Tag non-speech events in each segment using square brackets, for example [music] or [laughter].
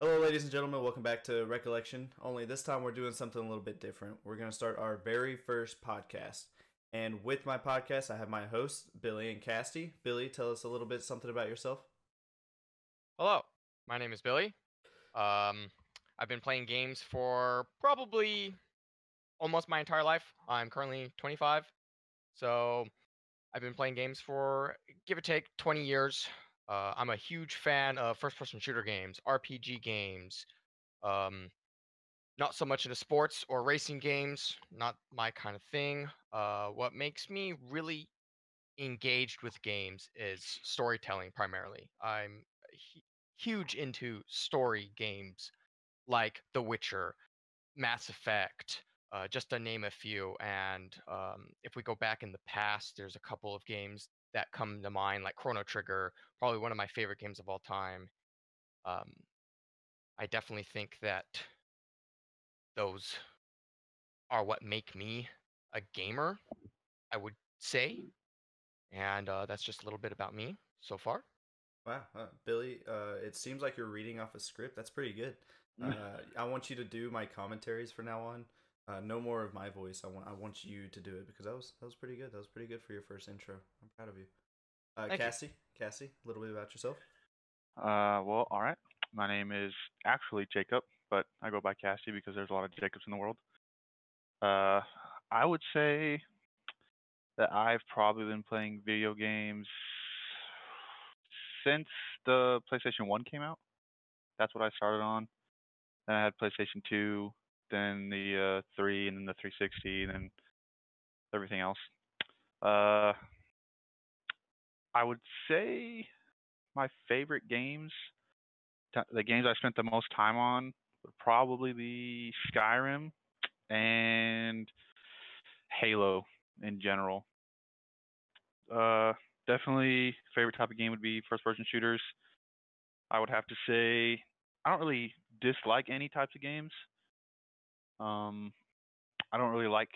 Hello, ladies and gentlemen. Welcome back to Recollection. Only this time we're doing something a little bit different. We're going to start our very first podcast. And with my podcast, I have my hosts, Billy and Casty. Billy, tell us a little bit something about yourself. Hello, my name is Billy. Um, I've been playing games for probably almost my entire life. I'm currently 25, so I've been playing games for give or take 20 years. Uh, I'm a huge fan of first-person shooter games, RPG games. Um, not so much into sports or racing games, not my kind of thing. Uh, what makes me really engaged with games is storytelling primarily. I'm huge into story games like The Witcher, Mass Effect, uh, just to name a few. And um, if we go back in the past, there's a couple of games that come to mind, like Chrono Trigger, probably one of my favorite games of all time. Um, I definitely think that those are what make me a gamer, I would say. And uh, that's just a little bit about me so far. Wow, uh, Billy, uh, it seems like you're reading off a script. That's pretty good. Uh, I want you to do my commentaries from now on. Uh, no more of my voice. I want I want you to do it because that was that was pretty good. That was pretty good for your first intro. I'm proud of you. Uh, Thank you. Cassie, Cassie, a little bit about yourself. Uh, well, all right. My name is actually Jacob, but I go by Cassie because there's a lot of Jacobs in the world. Uh, I would say that I've probably been playing video games since the PlayStation 1 came out. That's what I started on. Then I had PlayStation 2, then the uh, 3, and then the 360, and then everything else. Uh, I would say my favorite games, the games I spent the most time on, would probably be Skyrim and Halo in general. Uh, definitely favorite type of game would be first-person shooters. I would have to say I don't really dislike any types of games. Um, I don't really like.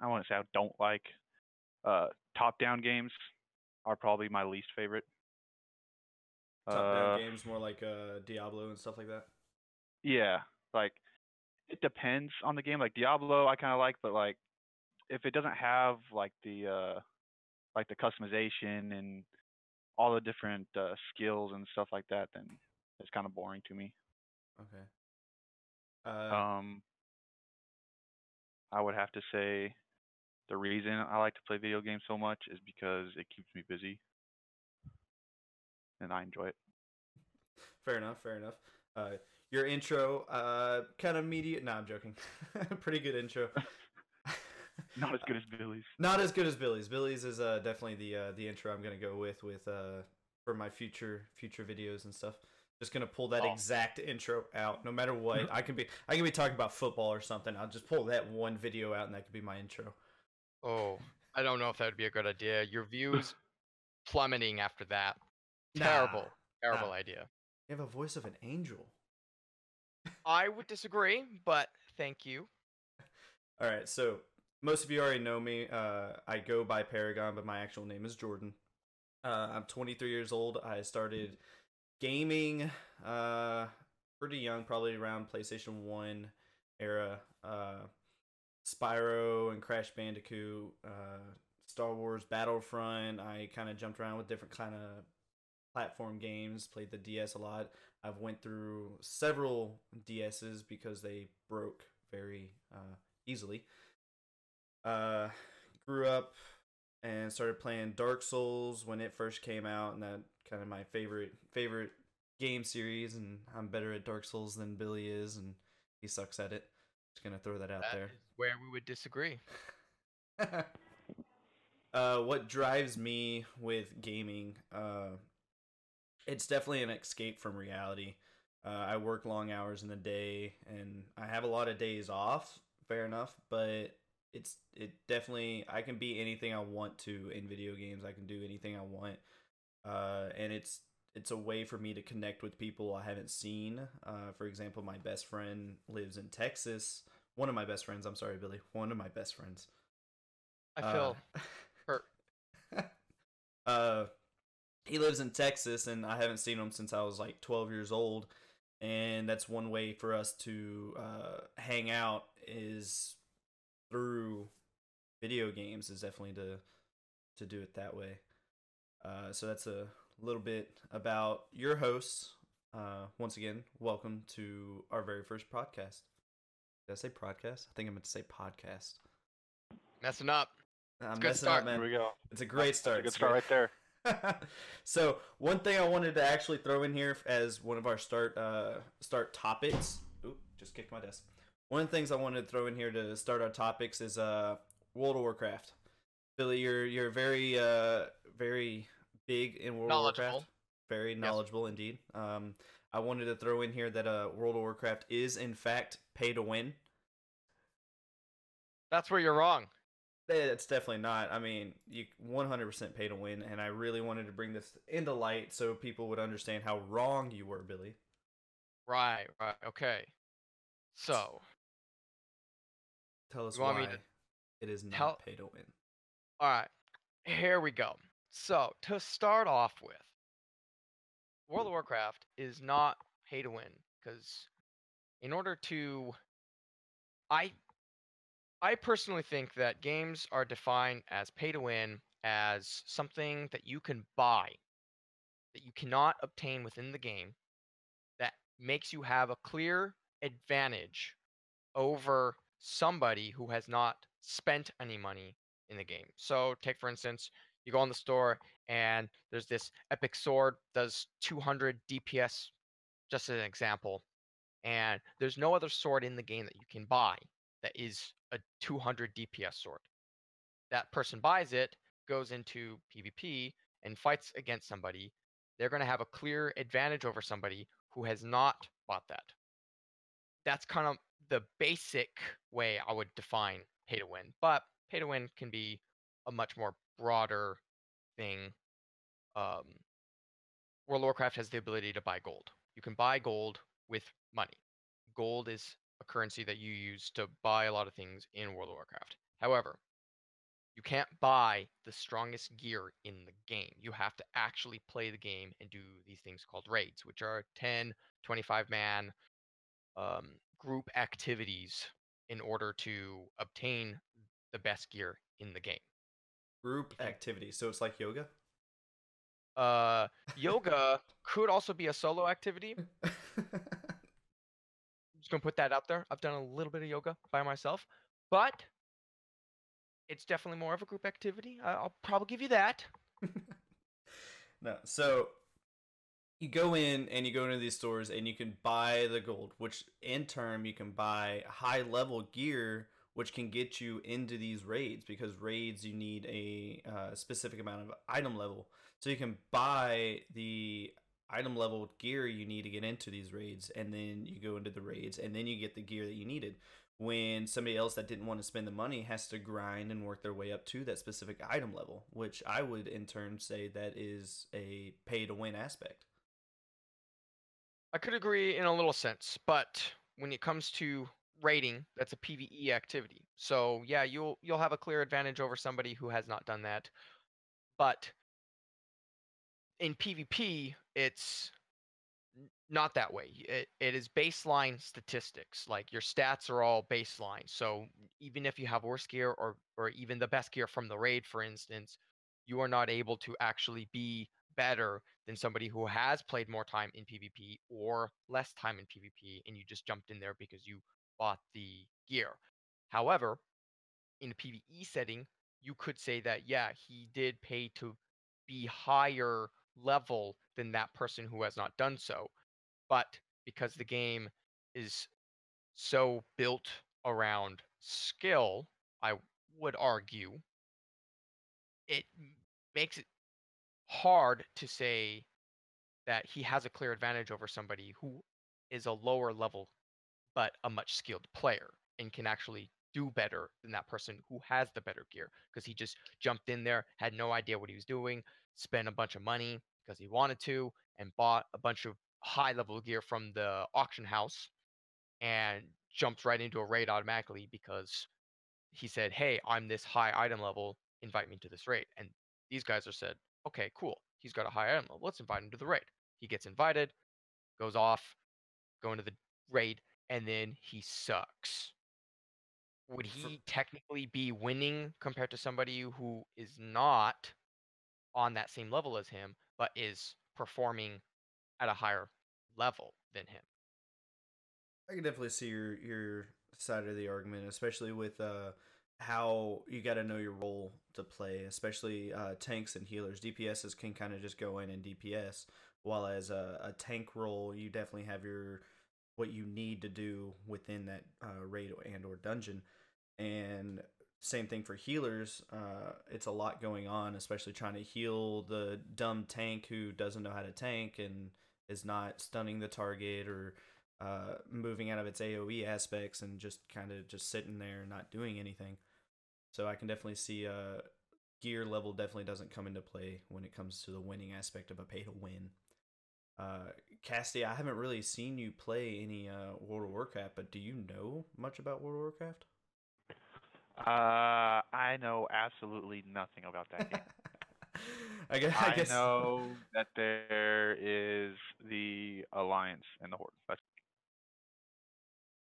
I want to say I don't like uh, top-down games. Are probably my least favorite. Top Uh, down games, more like uh, Diablo and stuff like that. Yeah, like it depends on the game. Like Diablo, I kind of like, but like if it doesn't have like the uh like the customization and all the different uh, skills and stuff like that, then it's kind of boring to me. Okay. Uh, Um, I would have to say the reason I like to play video games so much is because it keeps me busy, and I enjoy it. fair enough. Fair enough. Uh, your intro, uh, kind of media. No, I'm joking. [laughs] pretty good intro. [laughs] Not as good as Billy's. Not as good as Billy's. Billy's is uh, definitely the uh, the intro I'm gonna go with with uh, for my future future videos and stuff. Just gonna pull that Oh. exact intro out, no matter what. I can be I can be talking about football or something. I'll just pull that one video out, and that could be my intro. Oh, I don't know if that would be a good idea. Your views [sighs] plummeting after that. Nah, Terrible, terrible nah. idea. You have a voice of an angel. I would disagree, but thank you. [laughs] All right, so most of you already know me. Uh, I go by Paragon, but my actual name is Jordan. Uh, I'm 23 years old. I started gaming uh, pretty young, probably around PlayStation 1 era. Uh, Spyro and Crash Bandicoot, uh, Star Wars Battlefront. I kind of jumped around with different kind of platform games. Played the DS a lot. I've went through several DSs because they broke very uh, easily. Uh, grew up and started playing Dark Souls when it first came out, and that kind of my favorite favorite game series. And I'm better at Dark Souls than Billy is, and he sucks at it. Just gonna throw that out That there. where we would disagree. [laughs] uh, what drives me with gaming? Uh, it's definitely an escape from reality. Uh, I work long hours in the day, and I have a lot of days off. Fair enough, but it's it definitely I can be anything I want to in video games. I can do anything I want, uh, and it's it's a way for me to connect with people I haven't seen. Uh, for example, my best friend lives in Texas. One of my best friends. I'm sorry, Billy. One of my best friends. I feel Uh, [laughs] hurt. uh, he lives in Texas, and I haven't seen him since I was like 12 years old. And that's one way for us to uh, hang out is through video games. Is definitely to to do it that way. Uh, so that's a little bit about your hosts. Uh, once again, welcome to our very first podcast. Did I say podcast? I think I meant to say podcast. Messing up. I'm good messing start. up, man. Here we go. It's a great start. A good It's start right there. [laughs] so one thing I wanted to actually throw in here as one of our start uh start topics. Oop, just kicked my desk. One of the things I wanted to throw in here to start our topics is uh World of Warcraft. Billy, you're you're very uh very big in World of Warcraft. Very knowledgeable indeed. Um I wanted to throw in here that uh World of Warcraft is in fact pay to win. That's where you're wrong. It's definitely not. I mean, you 100% pay to win, and I really wanted to bring this into light so people would understand how wrong you were, Billy. Right, right. Okay. So, Tell us why to it is not tell- pay to win. all right. Here we go. So, to start off with, World of Warcraft is not pay to win because in order to I I personally think that games are defined as pay to win as something that you can buy that you cannot obtain within the game that makes you have a clear advantage over somebody who has not spent any money in the game. So, take for instance, you go on the store and there's this epic sword does 200 DPS just as an example. And there's no other sword in the game that you can buy that is a 200 DPS sword. That person buys it, goes into PvP and fights against somebody. They're going to have a clear advantage over somebody who has not bought that. That's kind of the basic way I would define pay to win. But pay to win can be a much more broader thing. Um, World of Warcraft has the ability to buy gold. You can buy gold with money. Gold is a currency that you use to buy a lot of things in World of Warcraft. However, you can't buy the strongest gear in the game. You have to actually play the game and do these things called raids, which are 10, 25 man um, group activities in order to obtain the best gear in the game. Group activities. So it's like yoga? Uh, [laughs] yoga could also be a solo activity. I'm [laughs] just gonna put that out there. I've done a little bit of yoga by myself, but it's definitely more of a group activity. I'll probably give you that. [laughs] no. So you go in and you go into these stores and you can buy the gold, which in turn you can buy high level gear, which can get you into these raids because raids you need a uh, specific amount of item level. So you can buy the item level gear you need to get into these raids, and then you go into the raids, and then you get the gear that you needed. When somebody else that didn't want to spend the money has to grind and work their way up to that specific item level, which I would in turn say that is a pay to win aspect. I could agree in a little sense, but when it comes to raiding, that's a PvE activity. So yeah, you'll you'll have a clear advantage over somebody who has not done that. But in PvP, it's not that way. It, it is baseline statistics. Like your stats are all baseline. So even if you have worse gear or or even the best gear from the raid, for instance, you are not able to actually be better than somebody who has played more time in PvP or less time in PvP and you just jumped in there because you bought the gear. However, in a PvE setting, you could say that yeah, he did pay to be higher level than that person who has not done so. But because the game is so built around skill, I would argue, it makes it hard to say that he has a clear advantage over somebody who is a lower level but a much skilled player and can actually do better than that person who has the better gear because he just jumped in there, had no idea what he was doing, spent a bunch of money because he wanted to, and bought a bunch of high level gear from the auction house and jumped right into a raid automatically because he said, Hey, I'm this high item level, invite me to this raid. And these guys are said, Okay, cool. He's got a high item level. Let's invite him to the raid. He gets invited, goes off, going to the raid, and then he sucks. Would he technically be winning compared to somebody who is not on that same level as him, but is performing at a higher level than him? I can definitely see your your side of the argument, especially with uh, how you got to know your role to play, especially uh, tanks and healers. DPSs can kind of just go in and DPS, while as a, a, tank role, you definitely have your what you need to do within that uh, raid and or dungeon. And same thing for healers. Uh, it's a lot going on, especially trying to heal the dumb tank who doesn't know how to tank and is not stunning the target or uh, moving out of its AOE aspects and just kind of just sitting there not doing anything. So I can definitely see uh, gear level definitely doesn't come into play when it comes to the winning aspect of a pay to win. Uh, Casty, I haven't really seen you play any uh, World of Warcraft, but do you know much about World of Warcraft? Uh, I know absolutely nothing about that game. [laughs] I guess I, guess... know that there is the Alliance and the Horde. That's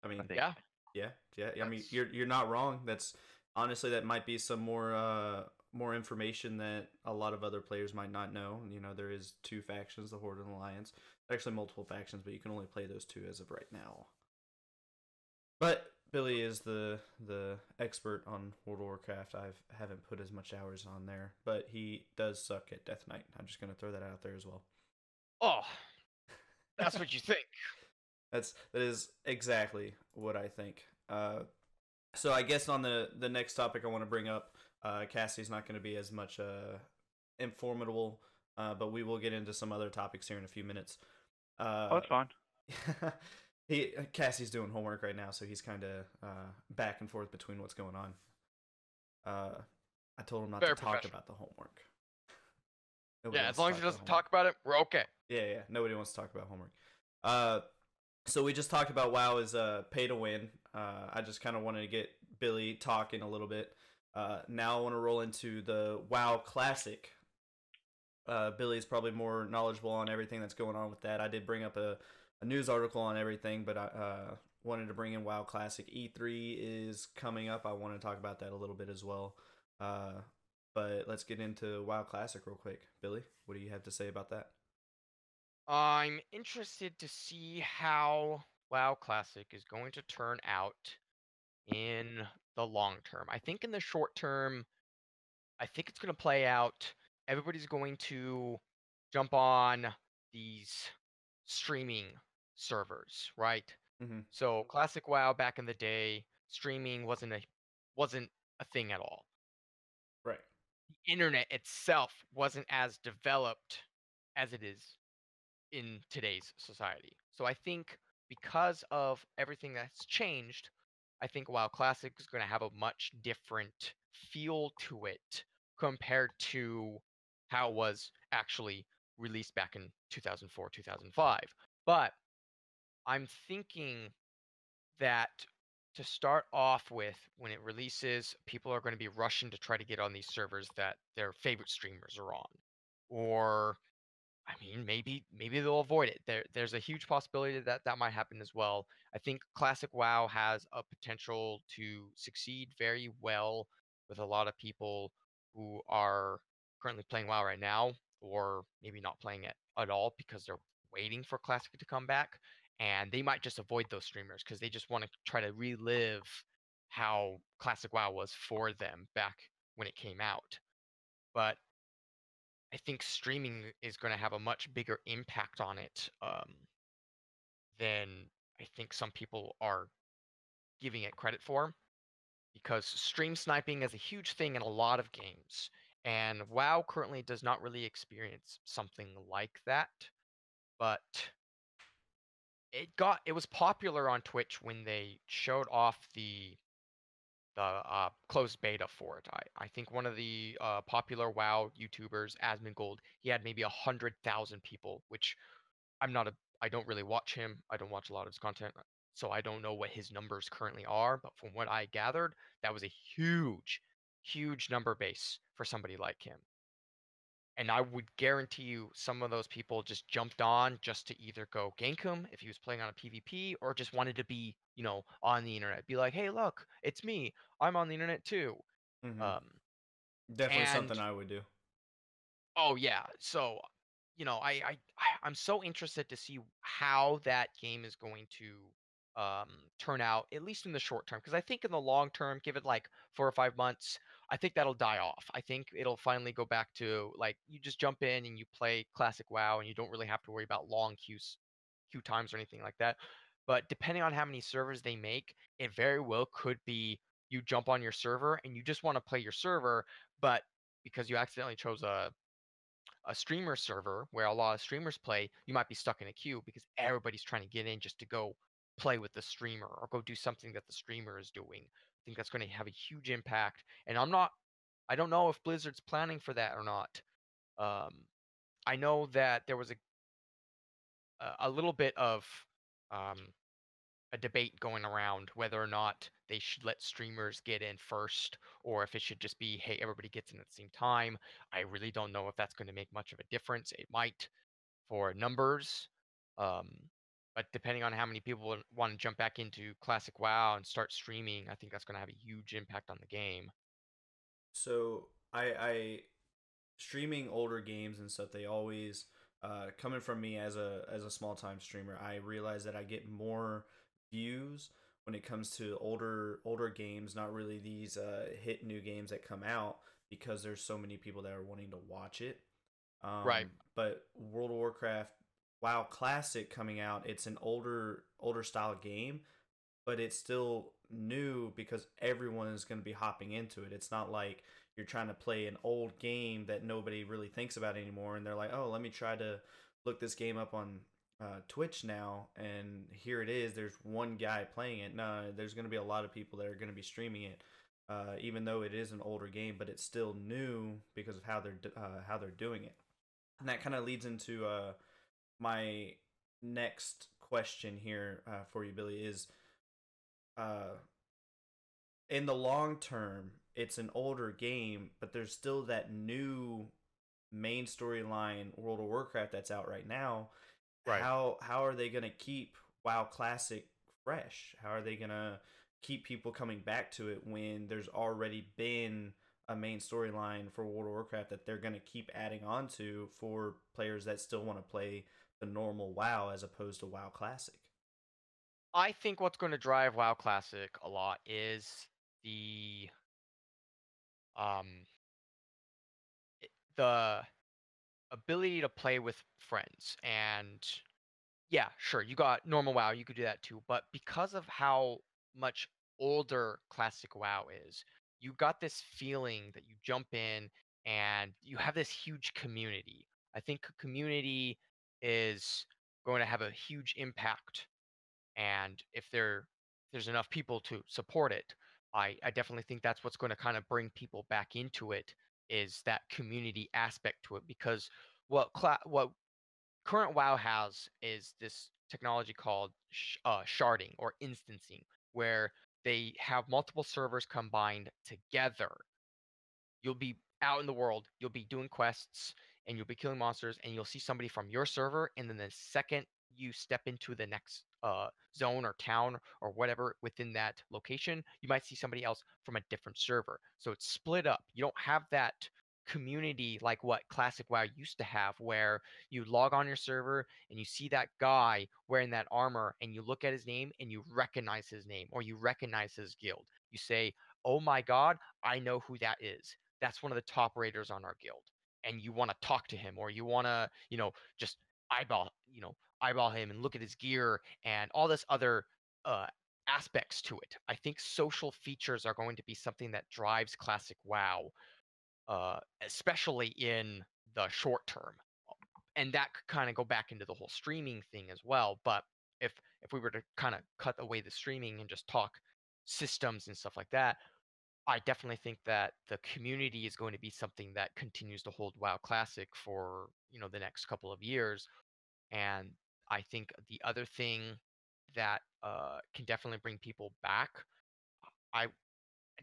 I mean, I yeah, yeah, yeah. That's... I mean, you're you're not wrong. That's honestly that might be some more uh more information that a lot of other players might not know. You know, there is two factions, the Horde and the Alliance. Actually, multiple factions, but you can only play those two as of right now. But Billy is the the expert on World of Warcraft. I haven't put as much hours on there, but he does suck at Death Knight. I'm just gonna throw that out there as well. Oh, that's what you think. [laughs] That's that is exactly what I think. Uh, so I guess on the the next topic I want to bring up, uh, Cassie's not going to be as much uh, informative, uh, but we will get into some other topics here in a few minutes. Uh, oh, that's fine. [laughs] he Cassie's doing homework right now, so he's kind of uh, back and forth between what's going on. Uh, I told him not Very to talk about the homework. Nobody yeah, as long as he doesn't talk about it, we're okay. Yeah, yeah. Nobody wants to talk about homework. Uh, so we just talked about WoW is uh, pay to win. Uh, I just kind of wanted to get Billy talking a little bit. Uh, now I want to roll into the WoW Classic. Uh, Billy's probably more knowledgeable on everything that's going on with that. I did bring up a, a news article on everything, but I uh, wanted to bring in WoW Classic. E3 is coming up. I want to talk about that a little bit as well. Uh, but let's get into WoW Classic real quick. Billy, what do you have to say about that? I'm interested to see how WoW Classic is going to turn out in the long term. I think in the short term, I think it's going to play out. Everybody's going to jump on these streaming servers, right? Mm-hmm. So classic WoW back in the day, streaming wasn't a wasn't a thing at all. Right. The internet itself wasn't as developed as it is in today's society. So I think because of everything that's changed, I think WoW Classic is going to have a much different feel to it compared to how it was actually released back in 2004, 2005. But I'm thinking that to start off with, when it releases, people are going to be rushing to try to get on these servers that their favorite streamers are on. Or I mean, maybe maybe they'll avoid it. There, there's a huge possibility that that might happen as well. I think Classic WoW has a potential to succeed very well with a lot of people who are currently playing WoW right now, or maybe not playing it at all because they're waiting for Classic to come back, and they might just avoid those streamers because they just want to try to relive how Classic WoW was for them back when it came out. But I think streaming is going to have a much bigger impact on it um, than I think some people are giving it credit for. Because stream sniping is a huge thing in a lot of games, and WoW currently does not really experience something like that. But it got it was popular on Twitch when they showed off the the uh, closed beta for it. I, I think one of the uh, popular WoW YouTubers, Asmongold, he had maybe a hundred thousand people, which I'm not a I don't really watch him. I don't watch a lot of his content, so I don't know what his numbers currently are. But from what I gathered, that was a huge, huge number base for somebody like him. And I would guarantee you some of those people just jumped on just to either go gank him if he was playing on a PvP or just wanted to be, you know, on the internet. Be like, hey, look, it's me. I'm on the internet too. Mhm. Um, Definitely something I would do. Oh yeah. So, you know, I I- I'm so interested to see how that game is going to um turn out, at least in the short term. Because I think in the long term, give it like four or five months, I think that'll die off. I think it'll finally go back to like you just jump in and you play classic WoW and you don't really have to worry about long queues queue times or anything like that. But depending on how many servers they make, it very well could be you jump on your server and you just want to play your server, but because you accidentally chose a a streamer server where a lot of streamers play, you might be stuck in a queue because everybody's trying to get in just to go play with the streamer or go do something that the streamer is doing. I think that's going to have a huge impact. And I'm not, I don't know if Blizzard's planning for that or not. Um, I know that there was a a- little bit of um, a debate going around whether or not they should let streamers get in first or if it should just be hey everybody gets in at the same time i really don't know if that's going to make much of a difference it might for numbers um, but depending on how many people want to jump back into classic wow and start streaming i think that's going to have a huge impact on the game So I I streaming older games and stuff. They always uh, coming from me as a as a small time streamer. I realize that I get more views when it comes to older older games. Not really these uh, hit new games that come out because there's so many people that are wanting to watch it. Um, Right. But World of Warcraft, WoW Classic coming out. It's an older older style game, but it's still new because everyone is going to be hopping into it. It's not like you're trying to play an old game that nobody really thinks about anymore and they're like, "Oh, let me try to look this game up on uh, Twitch now and here it is. There's one guy playing it." No, there's going to be a lot of people that are going to be streaming it. Uh, even though it is an older game, but it's still new because of how they're uh, how they're doing it, and that kind of leads into uh, my next question here uh, for you, Billy, is uh, in the long term, it's an older game, but there's still that new main storyline World of Warcraft that's out right now. Right. How how are they gonna keep WoW Classic fresh? How are they gonna keep people coming back to it when there's already been a main storyline for World of Warcraft that they're gonna keep adding on to for players that still want to play the normal WoW as opposed to WoW Classic? I think what's going to drive WoW Classic a lot is the um the ability to play with friends and yeah, sure, you got normal WoW, you could do that too, but because of how much older classic WoW is, you got this feeling that you jump in and you have this huge community. I think community is going to have a huge impact and if there there's enough people to support it i i definitely think that's what's going to kind of bring people back into it is that community aspect to it because what cla- what current wow has is this technology called sh- uh, sharding or instancing where they have multiple servers combined together. You'll be out in the world you'll be doing quests and you'll be killing monsters and you'll see somebody from your server and then the second you step into the next uh, zone or town or whatever within that location you might see somebody else from a different server. So it's split up. You don't have that community like what classic wow used to have where you log on your server and you see that guy wearing that armor and you look at his name and you recognize his name or you recognize his guild. You say oh my god i know who that is. That's one of the top raiders on our guild and you want to talk to him or you want to you know just eyeball you know eyeball him and look at his gear and all this other uh, aspects to it. I think social features are going to be something that drives classic wow uh, especially in the short term. And that could kind of go back into the whole streaming thing as well but if if we were to kind of cut away the streaming and just talk systems and stuff like that I definitely think that the community is going to be something that continues to hold WoW Classic for you know the next couple of years. And I think the other thing that uh, can definitely bring people back, I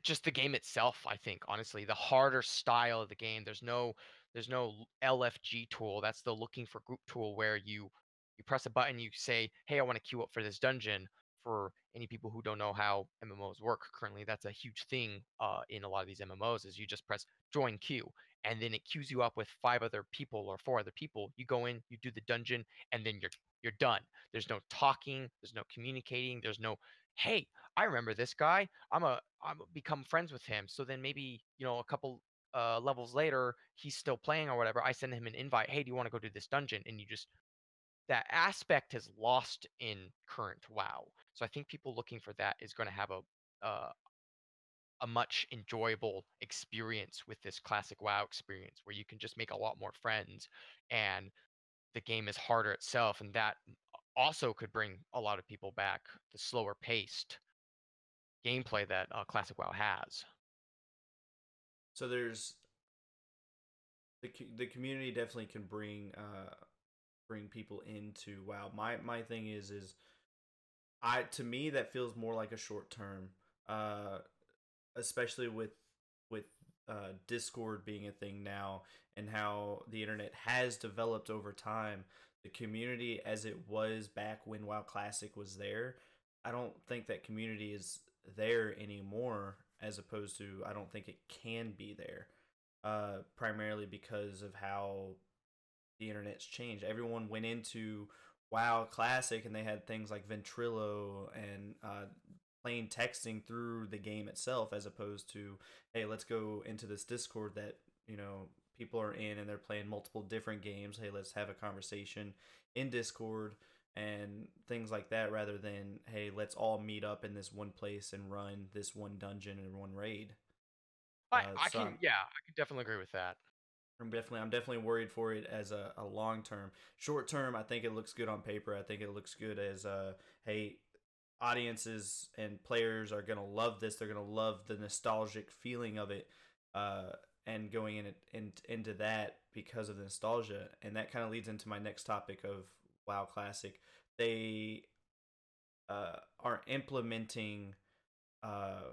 just the game itself. I think honestly, the harder style of the game. There's no there's no LFG tool. That's the looking for group tool where you you press a button, you say, "Hey, I want to queue up for this dungeon." For any people who don't know how MMOs work currently, that's a huge thing uh, in a lot of these MMOs. Is you just press join queue, and then it queues you up with five other people or four other people. You go in, you do the dungeon, and then you're you're done. There's no talking, there's no communicating, there's no, hey, I remember this guy. I'm a I'm a become friends with him. So then maybe you know a couple uh, levels later, he's still playing or whatever. I send him an invite. Hey, do you want to go do this dungeon? And you just that aspect has lost in current WoW. So I think people looking for that is going to have a uh, a much enjoyable experience with this classic WoW experience, where you can just make a lot more friends, and the game is harder itself, and that also could bring a lot of people back. The slower paced gameplay that uh, classic WoW has. So there's the the community definitely can bring uh bring people into WoW. My my thing is is I to me that feels more like a short term. Uh especially with with uh Discord being a thing now and how the internet has developed over time. The community as it was back when WoW Classic was there, I don't think that community is there anymore as opposed to I don't think it can be there. Uh primarily because of how the internet's changed. Everyone went into WoW Classic and they had things like Ventrilo and uh, plain texting through the game itself, as opposed to hey, let's go into this Discord that you know people are in and they're playing multiple different games. Hey, let's have a conversation in Discord and things like that rather than hey let's all meet up in this one place and run this one dungeon and one raid I, uh, I so can I'm, yeah i can definitely agree with that I'm definitely I'm definitely worried for it as a, a long term. Short term, I think it looks good on paper. I think it looks good as uh hey, audiences and players are gonna love this. They're gonna love the nostalgic feeling of it, uh, and going in, in into that because of the nostalgia. And that kind of leads into my next topic of WoW Classic. They uh, are implementing uh,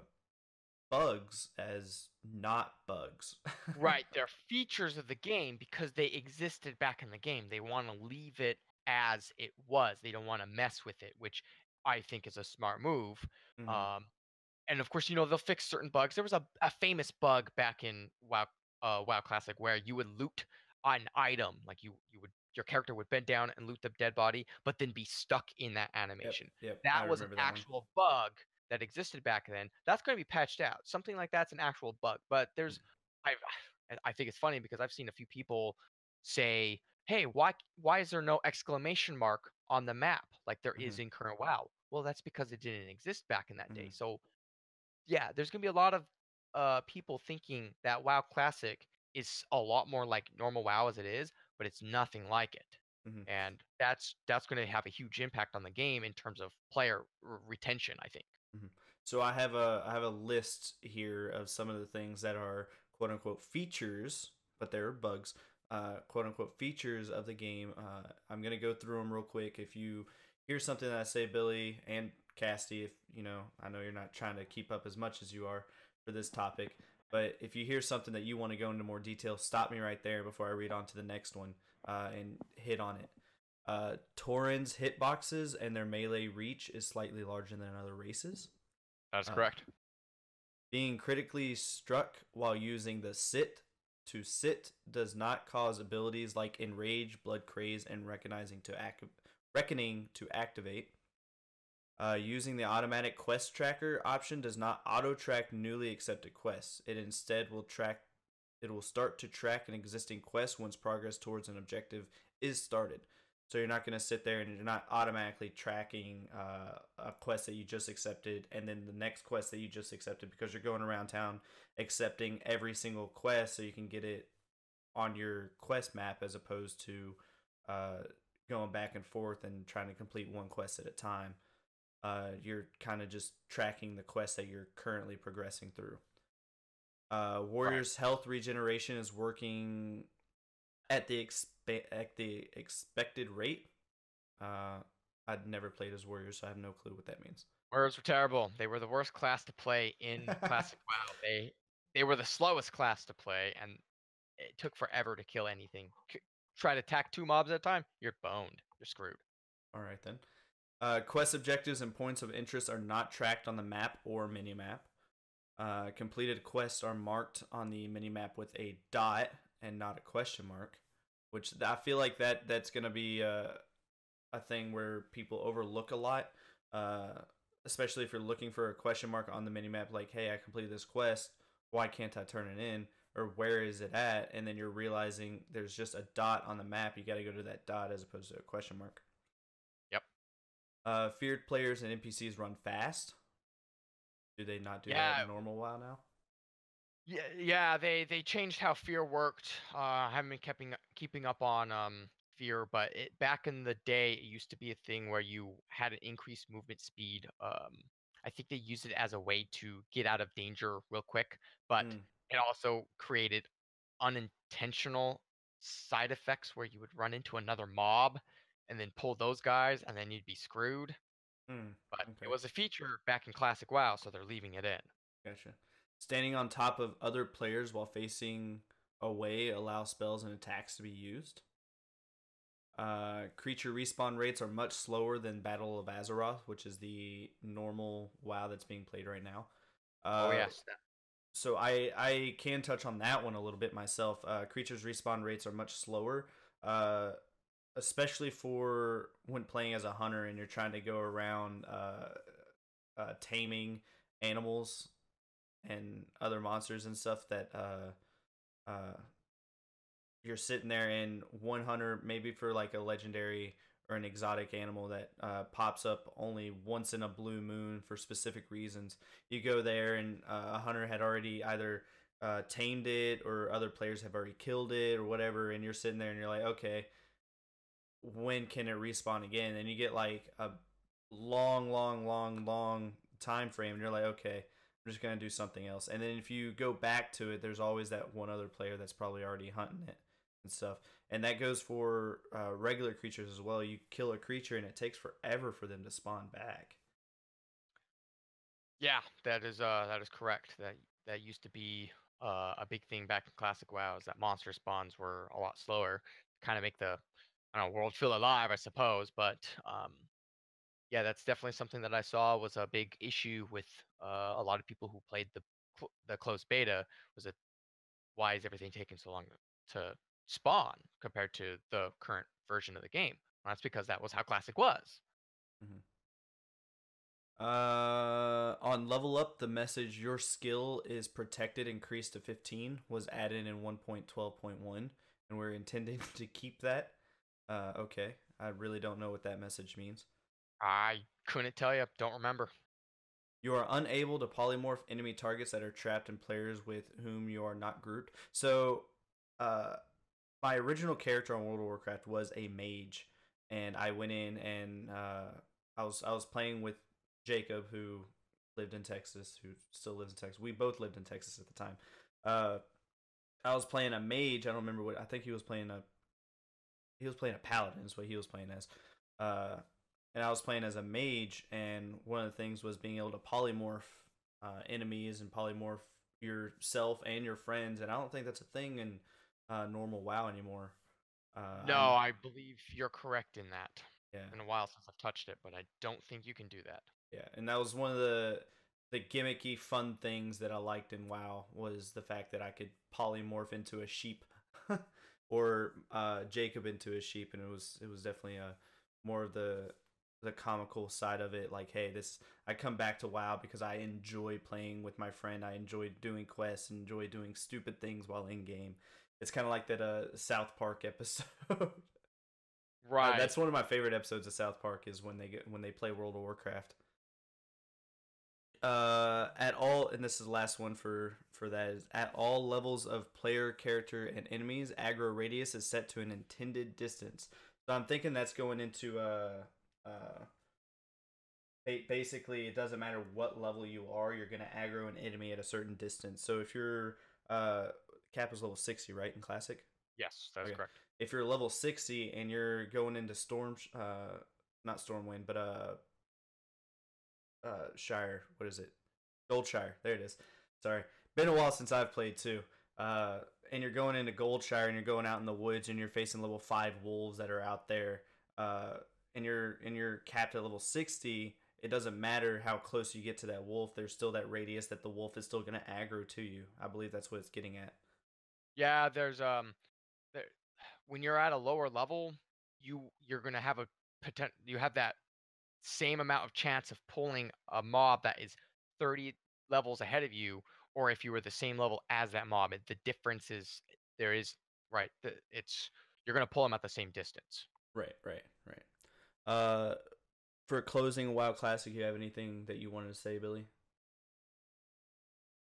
bugs as not bugs. [laughs] right, they're features of the game because they existed back in the game. They want to leave it as it was. They don't want to mess with it, which I think is a smart move. Mm-hmm. Um, and of course, you know they'll fix certain bugs. There was a, a famous bug back in WoW uh, WoW Classic where you would loot an item, like you you would your character would bend down and loot the dead body, but then be stuck in that animation. Yep, yep, that was an that actual one. bug that existed back then, that's going to be patched out. Something like that's an actual bug. But there's, I, [sighs] I think it's funny because I've seen a few people say, "Hey, why why is there no exclamation mark on the map like there mm-hmm. is in current WoW?" Well, that's because it didn't exist back in that mm-hmm. day. So, yeah, there's going to be a lot of uh, people thinking that WoW Classic is a lot more like normal WoW as it is, but it's nothing like it. Mm-hmm. And that's that's going to have a huge impact on the game in terms of player r- retention, I think. Mm-hmm. So I have a I have a list here of some of the things that are quote unquote features, but they're bugs. Uh, quote unquote features of the game. Uh, I'm gonna go through them real quick. If you hear something that I say, Billy and Casty, if you know, I know you're not trying to keep up as much as you are for this topic, but if you hear something that you want to go into more detail, stop me right there before I read on to the next one uh, and hit on it. Uh, Tauren's hitboxes and their melee reach is slightly larger than other races. That's uh, correct. Being critically struck while using the sit to sit does not cause abilities like enrage, blood craze, and recognizing to act- reckoning to activate. Uh, using the automatic quest tracker option does not auto track newly accepted quests. It instead will track. It will start to track an existing quest once progress towards an objective is started. So you're not going to sit there and you're not automatically tracking uh, a quest that you just accepted and then the next quest that you just accepted because you're going around town accepting every single quest so you can get it on your quest map as opposed to uh, going back and forth and trying to complete one quest at a time. Uh, you're kind of just tracking the quest that you're currently progressing through. Uh, Warrior's health regeneration is working at the expe- at the expected rate. Uh, I'd never played as Warriors, so I have no clue what that means. Warriors were terrible. They were the worst class to play in Classic [laughs] WoW. They they were the slowest class to play, and it took forever to kill anything. C- try to attack two mobs at a time, you're boned. You're screwed. All right then. Uh, quest objectives and points of interest are not tracked on the map or minimap. Uh, completed quests are marked on the minimap with a dot and not a question mark, which I feel like that that's gonna be uh, a thing where people overlook a lot, uh, especially if you're looking for a question mark on the minimap. Like, hey, I completed this quest. Why can't I turn it in? Or where is it at? And then you're realizing there's just a dot on the map. You got to go to that dot as opposed to a question mark. Yep. Uh, feared players and NPCs run fast. Do they not do that in normal WoW now? Yeah, yeah. They they changed how fear worked. Uh, I haven't been keeping keeping up on um fear, but it back in the day, it used to be a thing where you had an increased movement speed. Um, I think they used it as a way to get out of danger real quick, but Mm. it also created unintentional side effects where you would run into another mob and then pull those guys, and then you'd be screwed. Hmm. But Okay. it was a feature back in Classic WoW, so they're leaving it in. Gotcha. Standing on top of other players while facing away allow spells and attacks to be used. Uh, creature respawn rates are much slower than Battle of Azeroth, which is the normal WoW that's being played right now. Uh, oh yes, so I I can touch on that one a little bit myself. Uh, creatures respawn rates are much slower, uh, especially for when playing as a hunter and you're trying to go around uh, uh, taming animals and other monsters and stuff that uh, uh, you're sitting there in one hunter maybe for like a legendary or an exotic animal that uh, pops up only once in a blue moon for specific reasons. You go there and uh, a hunter had already either uh, tamed it or other players have already killed it or whatever and you're sitting there and you're like okay when can it respawn again? And you get like a long long long long time frame and you're like okay i'm just to do something else and then if you go back to it there's always that one other player that's probably already hunting it and stuff and that goes for uh, regular creatures as well you kill a creature and it takes forever for them to spawn back yeah, that is uh that is correct. That that used to be uh, a big thing back in Classic WoW. Is that monster spawns were a lot slower, kind of make the I don't know world feel alive, I suppose. But um, yeah, that's definitely something that I saw was a big issue with uh, a lot of people who played the cl- the closed beta. Was it why is everything taking so long to spawn compared to the current version of the game? Well, that's because that was how Classic was. Uh, on level up, the message "Your skill is protected" increased to 15 was added in 1.12.1, and we're [laughs] intending to keep that. Uh, okay, I really don't know what that message means. I couldn't tell you. Don't remember. You are unable to polymorph enemy targets that are trapped in players with whom you are not grouped. So, uh, my original character on World of Warcraft was a mage, and I went in and uh, I was I was playing with Jacob, who lived in Texas, who still lives in Texas. We both lived in Texas at the time. Uh, I was playing a mage. I don't remember what. I think he was playing a. He was playing a paladin. Is what he was playing as. Uh, and I was playing as a mage, and one of the things was being able to polymorph uh, enemies and polymorph yourself and your friends. And I don't think that's a thing in uh, normal WoW anymore. Uh, No, I believe you're correct in that. yeah, Been a while since I've touched it, but I don't think you can do that. yeah, and that was one of the the gimmicky fun things that I liked in WoW was the fact that I could polymorph into a sheep [laughs] or uh, Jacob into a sheep, and it was it was definitely a more of the the comical side of it. Like, hey, this I come back to WoW because I enjoy playing with my friend. I enjoy doing quests, enjoy doing stupid things while in game. It's kind of like that uh, South Park episode. [laughs] Uh, Right. that's one of my favorite episodes of South Park is when they get when they play World of Warcraft. Uh, at all, and this is the last one for for that is at all levels of player, character, and enemies, aggro radius is set to an intended distance. So I'm thinking that's going into uh uh basically it doesn't matter what level you are, you're gonna aggro an enemy at a certain distance. So if you're uh cap is level sixty, right in classic. Yes, that's Okay. correct. If you're level sixty and you're going into storm, uh, not stormwind, but uh, uh, Shire. What is it? Goldshire. There it is. Sorry, been a while since I've played too. Uh, and you're going into Goldshire and you're going out in the woods and you're facing level five wolves that are out there. Uh, and you're and you're capped at level sixty. It doesn't matter how close you get to that wolf. There's still that radius that the wolf is still gonna aggro to you. I believe that's what it's getting at. Yeah, there's um, there, when you're at a lower level, you you're gonna have a potent. You have that same amount of chance of pulling a mob that is 30 levels ahead of you, or if you were the same level as that mob. it- The difference is there is right. The, it's you're gonna pull them at the same distance. Right, right, right. Uh, for closing WoW Classic, you have anything that you wanted to say, Billy?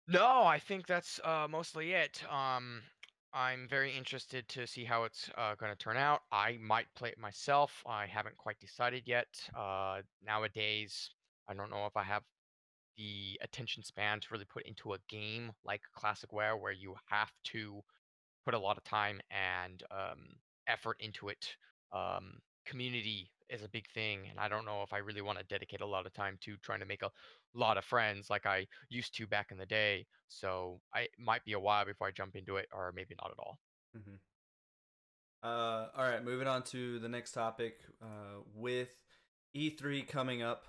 No, I think that's uh, mostly it. Um, I'm very interested to see how it's uh, going to turn out. I might play it myself. I haven't quite decided yet. Uh, nowadays, I don't know if I have the attention span to really put into a game like Classic Wear, where you have to put a lot of time and um, effort into it. Um, community is a big thing, and I don't know if I really want to dedicate a lot of time to trying to make a lot of friends like I used to back in the day. So I it might be a while before I jump into it, or maybe not at all. Mm-hmm. Uh, all right, moving on to the next topic. Uh, with E3 coming up,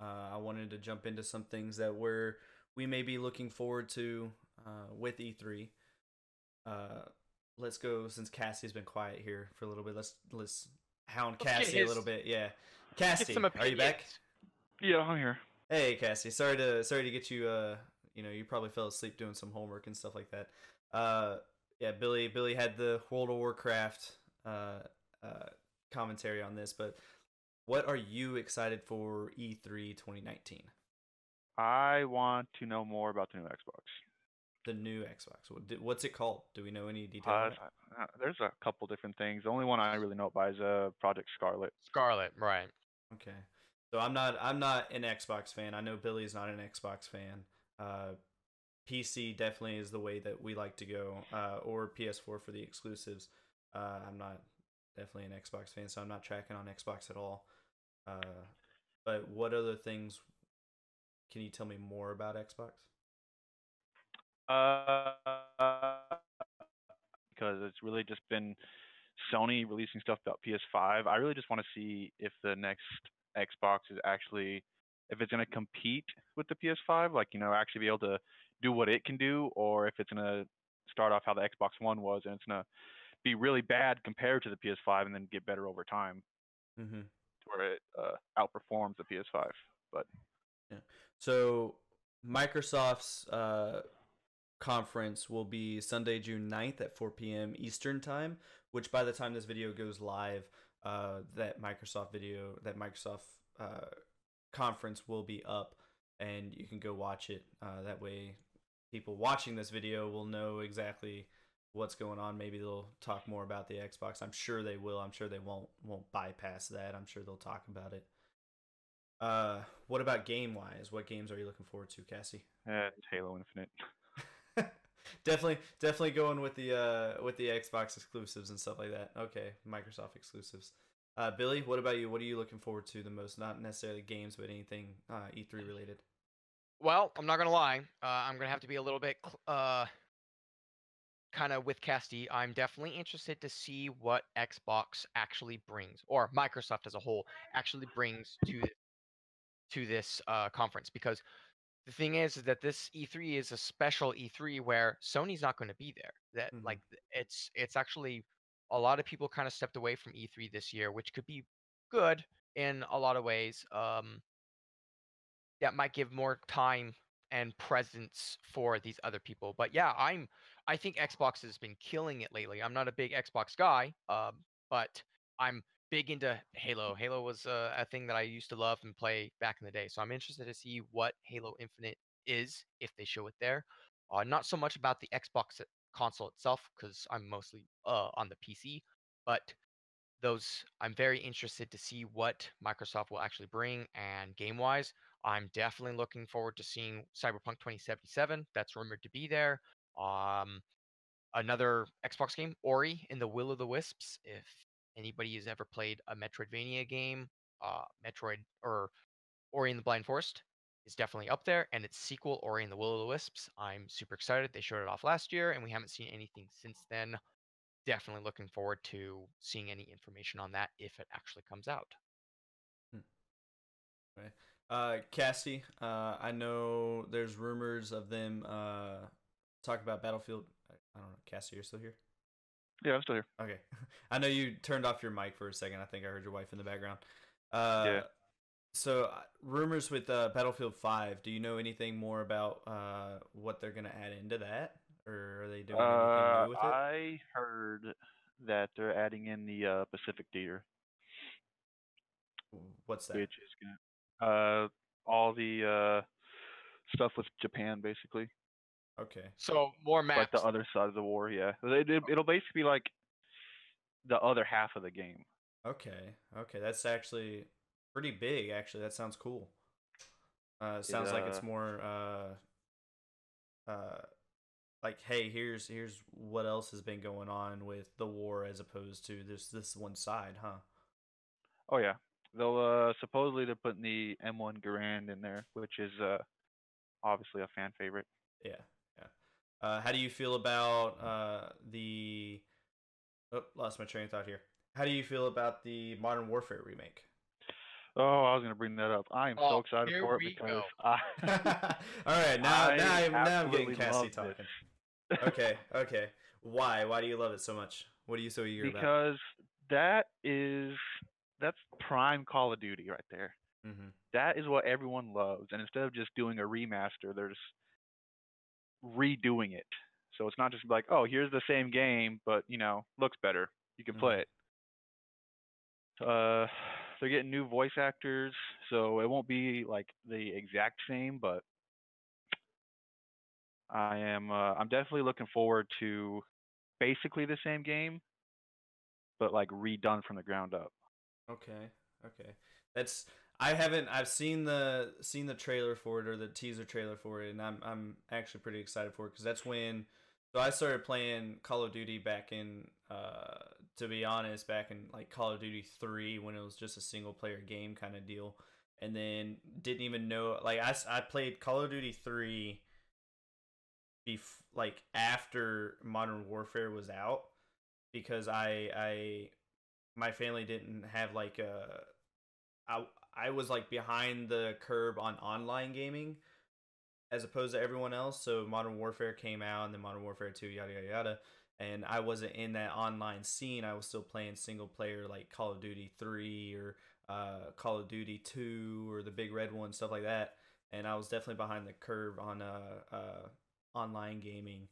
uh, I wanted to jump into some things that we're we may be looking forward to uh, with E3. Uh, let's go since Cassie's been quiet here for a little bit. Let's let's hound Let's get Cassie a little bit. Yeah, Cassie, some are you back? Yeah, I'm here. Hey Cassie, sorry to sorry to get you. Uh, you know, you probably fell asleep doing some homework and stuff like that. Uh, yeah, Billy Billy had the World of Warcraft uh, uh, commentary on this, but what are you excited for E E3 2019? I want to know more about the new Xbox. The new Xbox. What's it called? Do we know any details? Uh, there's a couple different things. The only one I really know about is uh, Project Scarlett. Scarlett, right? Okay. So I'm not I'm not an Xbox fan. I know Billy's not an Xbox fan. Uh, PC definitely is the way that we like to go, uh, or PS4 for the exclusives. Uh, I'm not definitely an Xbox fan, so I'm not tracking on Xbox at all. Uh, but what other things can you tell me more about Xbox? Uh, because it's really just been Sony releasing stuff about PS5. I really just want to see if the next Xbox is actually if it's going to compete with the PS5, like you know, actually be able to do what it can do, or if it's going to start off how the Xbox One was and it's going to be really bad compared to the PS5 and then get better over time, Mm-hmm. to where it uh, outperforms the PS5. But yeah, So Microsoft's uh, conference will be Sunday, June 9th at 4 p.m. Eastern time, which by the time this video goes live, uh, that Microsoft video, that Microsoft uh, conference will be up and you can go watch it. Uh, that way, people watching this video will know exactly what's going on. Maybe they'll talk more about the Xbox. I'm sure they will. I'm sure they won't won't bypass that. I'm sure they'll talk about it. Uh, what about game wise? What games are you looking forward to, Cassie? it's Halo Infinite. Definitely, definitely going with the uh with the Xbox exclusives and stuff like that. Okay, Microsoft exclusives. Uh, Billy, what about you? What are you looking forward to the most? Not necessarily games, but anything uh, E3 related. Well, I'm not gonna lie. Uh, I'm gonna have to be a little bit uh, kind of with Casty. I'm definitely interested to see what Xbox actually brings, or Microsoft as a whole actually brings to to this uh, conference. Because the thing is, is that this E3 is a special E3 where Sony's not going to be there. That Mhm. like it's it's actually a lot of people kind of stepped away from E3 this year, which could be good in a lot of ways. Um, that might give more time and presence for these other people. But yeah, I'm I think Xbox has been killing it lately. I'm not a big Xbox guy, um, but I'm big into Halo. Halo was uh, a thing that I used to love and play back in the day. So I'm interested to see what Halo Infinite is if they show it there. Uh, not so much about the Xbox console itself because I'm mostly uh, on the PC, but those I'm very interested to see what Microsoft will actually bring. And game wise, I'm definitely looking forward to seeing Cyberpunk 2077. That's rumored to be there. Um, another Xbox game, Ori in the Will of the Wisps. If anybody who's ever played a Metroidvania game, uh, Metroid or Ori in the Blind Forest is definitely up there, and its sequel, Ori and the Will of the Wisps. I'm super excited. They showed it off last year, and we haven't seen anything since then. Definitely looking forward to seeing any information on that if it actually comes out. Uh, Cassie, uh, I know there's rumors of them uh, talk about Battlefield. I don't know, Cassie, you're still here? Yeah, I'm still here. Okay. [laughs] I know you turned off your mic for a second. I think I heard your wife in the background. Uh, Yeah. So, uh, rumors with uh, Battlefield 5. Do you know anything more about uh, what they're going to add into that? Or are they doing anything Uh, new with it? I heard that they're adding in the uh, Pacific Theater, What's that? which is gonna uh all the uh stuff with Japan basically, Okay. So more like maps. the other side of the war. Yeah, it, it, it'll basically be like the other half of the game. Okay. Okay. That's actually pretty big, actually. That sounds cool. Uh, it sounds like it's uh, more uh, uh, like, hey, here's here's what else has been going on with the war as opposed to this this one side, huh? Oh yeah, they'll uh supposedly they're putting the M1 Garand in there, which is uh obviously a fan favorite. Yeah, yeah. Uh, how do you feel about uh, the? Oh, lost my train of thought here. How do you feel about the Modern Warfare remake? Oh, I was gonna bring that up. I am so Oh, excited for it because go. I [laughs] [laughs] All right, now I now I'm now I'm getting Cassie love this. talking. okay, [laughs] okay. Why? Why do you love it so much? What are you so eager about? because that is that's prime Call of Duty right there. hmm That is what everyone loves, and instead of just doing a remaster, they're just redoing it. So it's not just like, oh, here's the same game, but you know, looks better. You can play it. Uh, they're getting new voice actors, so it won't be like the exact same, but I am uh, I'm definitely looking forward to basically the same game, but like redone from the ground up. Okay, okay. That's I haven't I've seen the seen the trailer for it or the teaser trailer for it, and I'm I'm actually pretty excited for it because that's when so I started playing Call of Duty back in uh to be honest back in like Call of Duty three when it was just a single player game kind of deal, and then didn't even know like I I played Call of Duty three. Bef- like after Modern Warfare was out, because I I my family didn't have like a I was like behind the curb on online gaming as opposed to everyone else. So Modern Warfare came out and then Modern Warfare 2 yada yada yada and I wasn't in that online scene. I was still playing single player like Call of Duty 3 or uh, Call of Duty 2 or the big red one stuff like that. And I was definitely behind the curve on uh, uh online gaming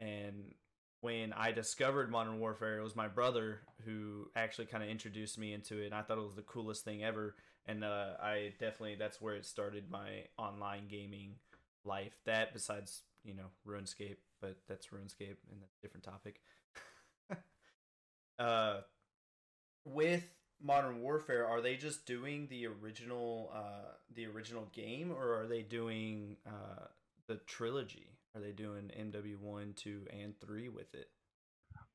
and when I discovered Modern Warfare, it was my brother who actually kind of introduced me into it. And I thought it was the coolest thing ever. And uh, I definitely, that's where it started my online gaming life. That, besides, you know, RuneScape, but that's RuneScape and that's a different topic. [laughs] uh, with Modern Warfare, are they just doing the original, uh, the original game, or are they doing uh, the trilogy? Are they doing MW1, 2, and 3 with it?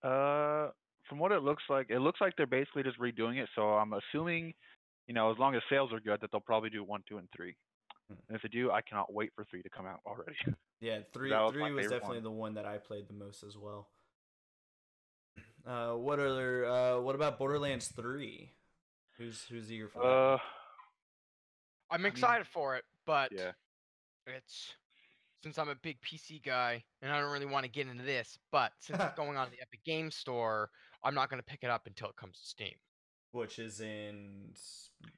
Uh, from what it looks like, it looks like they're basically just redoing it. So I'm assuming, you know, as long as sales are good, that they'll probably do one, two, and three. Hmm. And if they do, I cannot wait for three to come out already. [laughs] Yeah, three was three was definitely one. the one that I played the most as well. Uh, what other? Uh, what about Borderlands three? Who's who's eager for that? uh, one? I'm mean, excited for it, but yeah. it's since I'm a big PC guy and I don't really want to get into this, but since it's [laughs] going on the Epic Game Store, I'm not going to pick it up until it comes to Steam. Which is in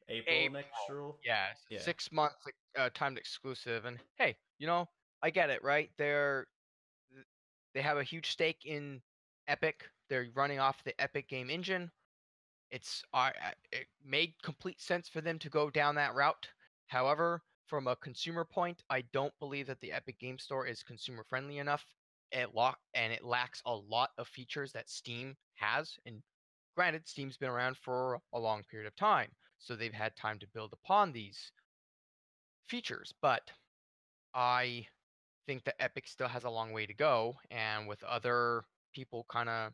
April, April, next year. Yeah, Yeah. six months uh, timed exclusive, and hey, you know, I get it, right? They're they have a huge stake in Epic. They're running off the Epic game engine. It's uh, it made complete sense for them to go down that route. However, from a consumer point, I don't believe that the Epic Game Store is consumer friendly enough. It lock and it lacks a lot of features that Steam has. And granted, Steam's been around for a long period of time, so they've had time to build upon these features. But I think that Epic still has a long way to go, and with other people kind of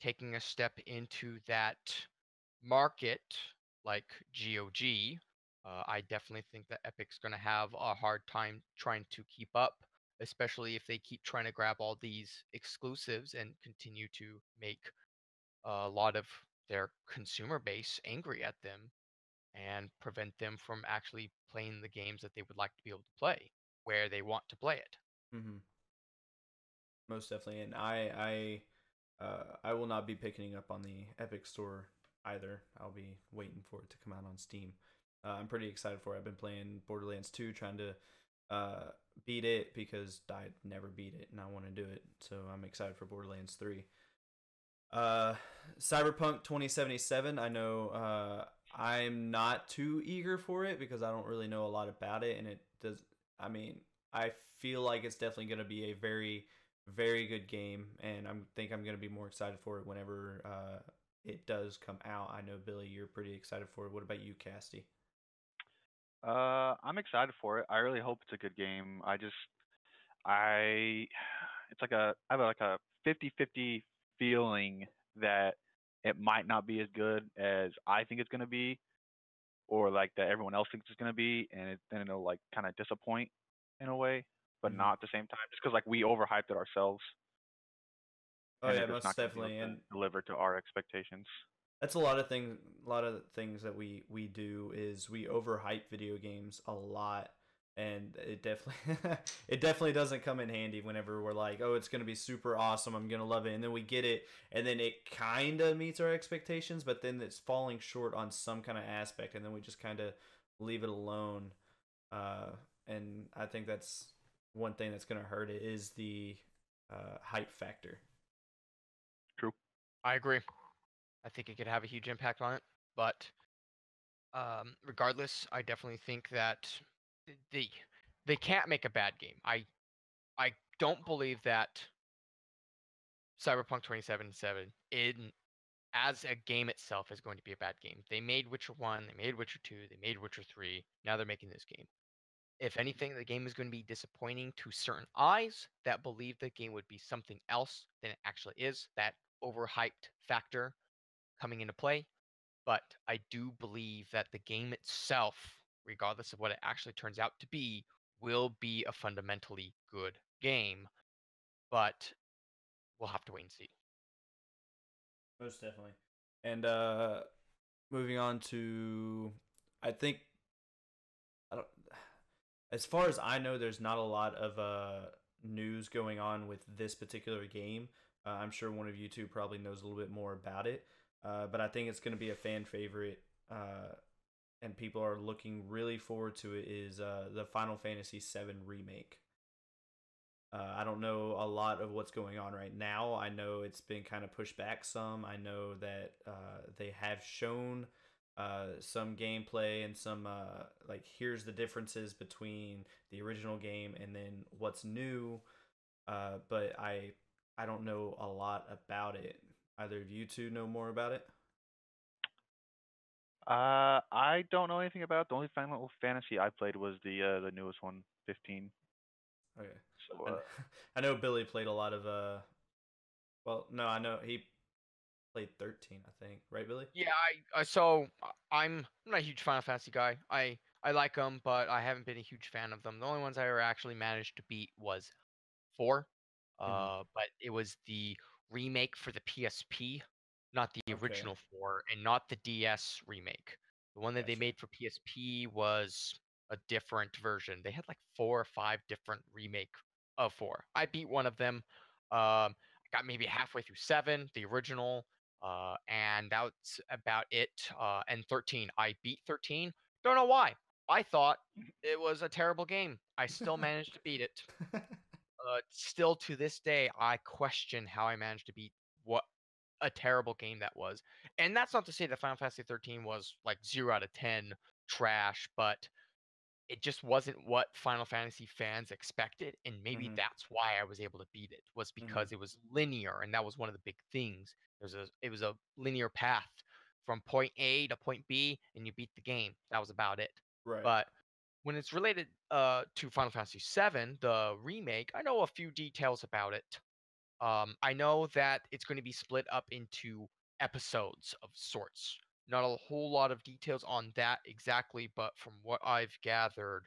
taking a step into that market, like GOG, uh, I definitely think that Epic's going to have a hard time trying to keep up, especially if they keep trying to grab all these exclusives and continue to make a lot of their consumer base angry at them and prevent them from actually playing the games that they would like to be able to play where they want to play it. Mm-hmm. Most definitely, and I, I, uh, I will not be picking up on the Epic Store either. I'll be waiting for it to come out on Steam. Uh, I'm pretty excited for it. I've been playing Borderlands 2, trying to uh, beat it because I never beat it and I want to do it. So I'm excited for Borderlands 3. Uh, Cyberpunk 2077. I know uh, I'm not too eager for it because I don't really know a lot about it, and it does. I mean, I feel like it's definitely going to be a very, very good game, and I think I'm going to be more excited for it whenever uh, it does come out. I know Billy, you're pretty excited for it. What about you, Casty? Uh, I'm excited for it. I really hope it's a good game. I just, I, [sighs] it's like a, I have like a 50-50 feeling that it might not be as good as I think it's going to be, or like that everyone else thinks it's going to be, and it, then it'll like kind of disappoint in a way, but Mhm. not at the same time, just because like we overhyped it ourselves. Oh yeah, most not gonna be able definitely, and deliver to our expectations. that's a lot of things. A lot of things that we we do is we overhype video games a lot, and it definitely [laughs] it definitely doesn't come in handy whenever we're like, oh, it's gonna be super awesome. I'm gonna love it, and then we get it, and then it kind of meets our expectations, but then it's falling short on some kind of aspect, and then we just kind of leave it alone. Uh, and I think that's one thing that's gonna hurt it is the uh, hype factor. True. I agree. I think it could have a huge impact on it, but um, regardless, I definitely think that th- they they can't make a bad game. I I don't believe that Cyberpunk 2077 in as a game itself is going to be a bad game. They made Witcher 1, they made Witcher 2, they made Witcher 3, now they're making this game. If anything, the game is going to be disappointing to certain eyes that believe the game would be something else than it actually is. That overhyped factor coming into play. But I do believe that the game itself, regardless of what it actually turns out to be, will be a fundamentally good game. But we'll have to wait and see. Most definitely. And uh moving on to I think I don't as far as I know there's not a lot of uh news going on with this particular game. Uh, I'm sure one of you two probably knows a little bit more about it. Uh, but I think it's going to be a fan favorite uh and people are looking really forward to it is uh the Final Fantasy 7 remake. Uh, I don't know a lot of what's going on right now. I know it's been kind of pushed back some. I know that uh, they have shown uh, some gameplay and some uh, like here's the differences between the original game and then what's new. Uh, but I I don't know a lot about it. Either of you two know more about it? Uh, I don't know anything about it. The only Final Fantasy I played was the uh, the newest one, 15. Okay. So I uh, [laughs] I know Billy played a lot of uh well no I know he played 13 I think right Billy Yeah, I, I so I'm I'm not a huge Final Fantasy guy. I I like them, but I haven't been a huge fan of them. The only ones I ever actually managed to beat was four, uh, Mhm. but it was the remake for the PSP, not the Okay. original four, and not the DS remake. The one that they made for PSP was a different version. They had like four or five different remake of four. I beat one of them. Um, I got maybe halfway through seven, the original, uh, and that's about it. Uh, and 13, I beat 13. Don't know why. I thought it was a terrible game. I still managed to beat it. [laughs] Uh, still to this day, I question how I managed to beat what a terrible game that was. And that's not to say that Final Fantasy 13 was like zero out of 10 trash, but it just wasn't what Final Fantasy fans expected, and maybe Mhm. that's why I was able to beat it was because it was linear, and that was one of the big things. There's a it was a linear path from point A to point B, and you beat the game. That was about it. Right. But when it's related uh, to Final Fantasy VII, the remake, I know a few details about it. Um, I know that it's going to be split up into episodes of sorts. Not a whole lot of details on that exactly, but from what I've gathered,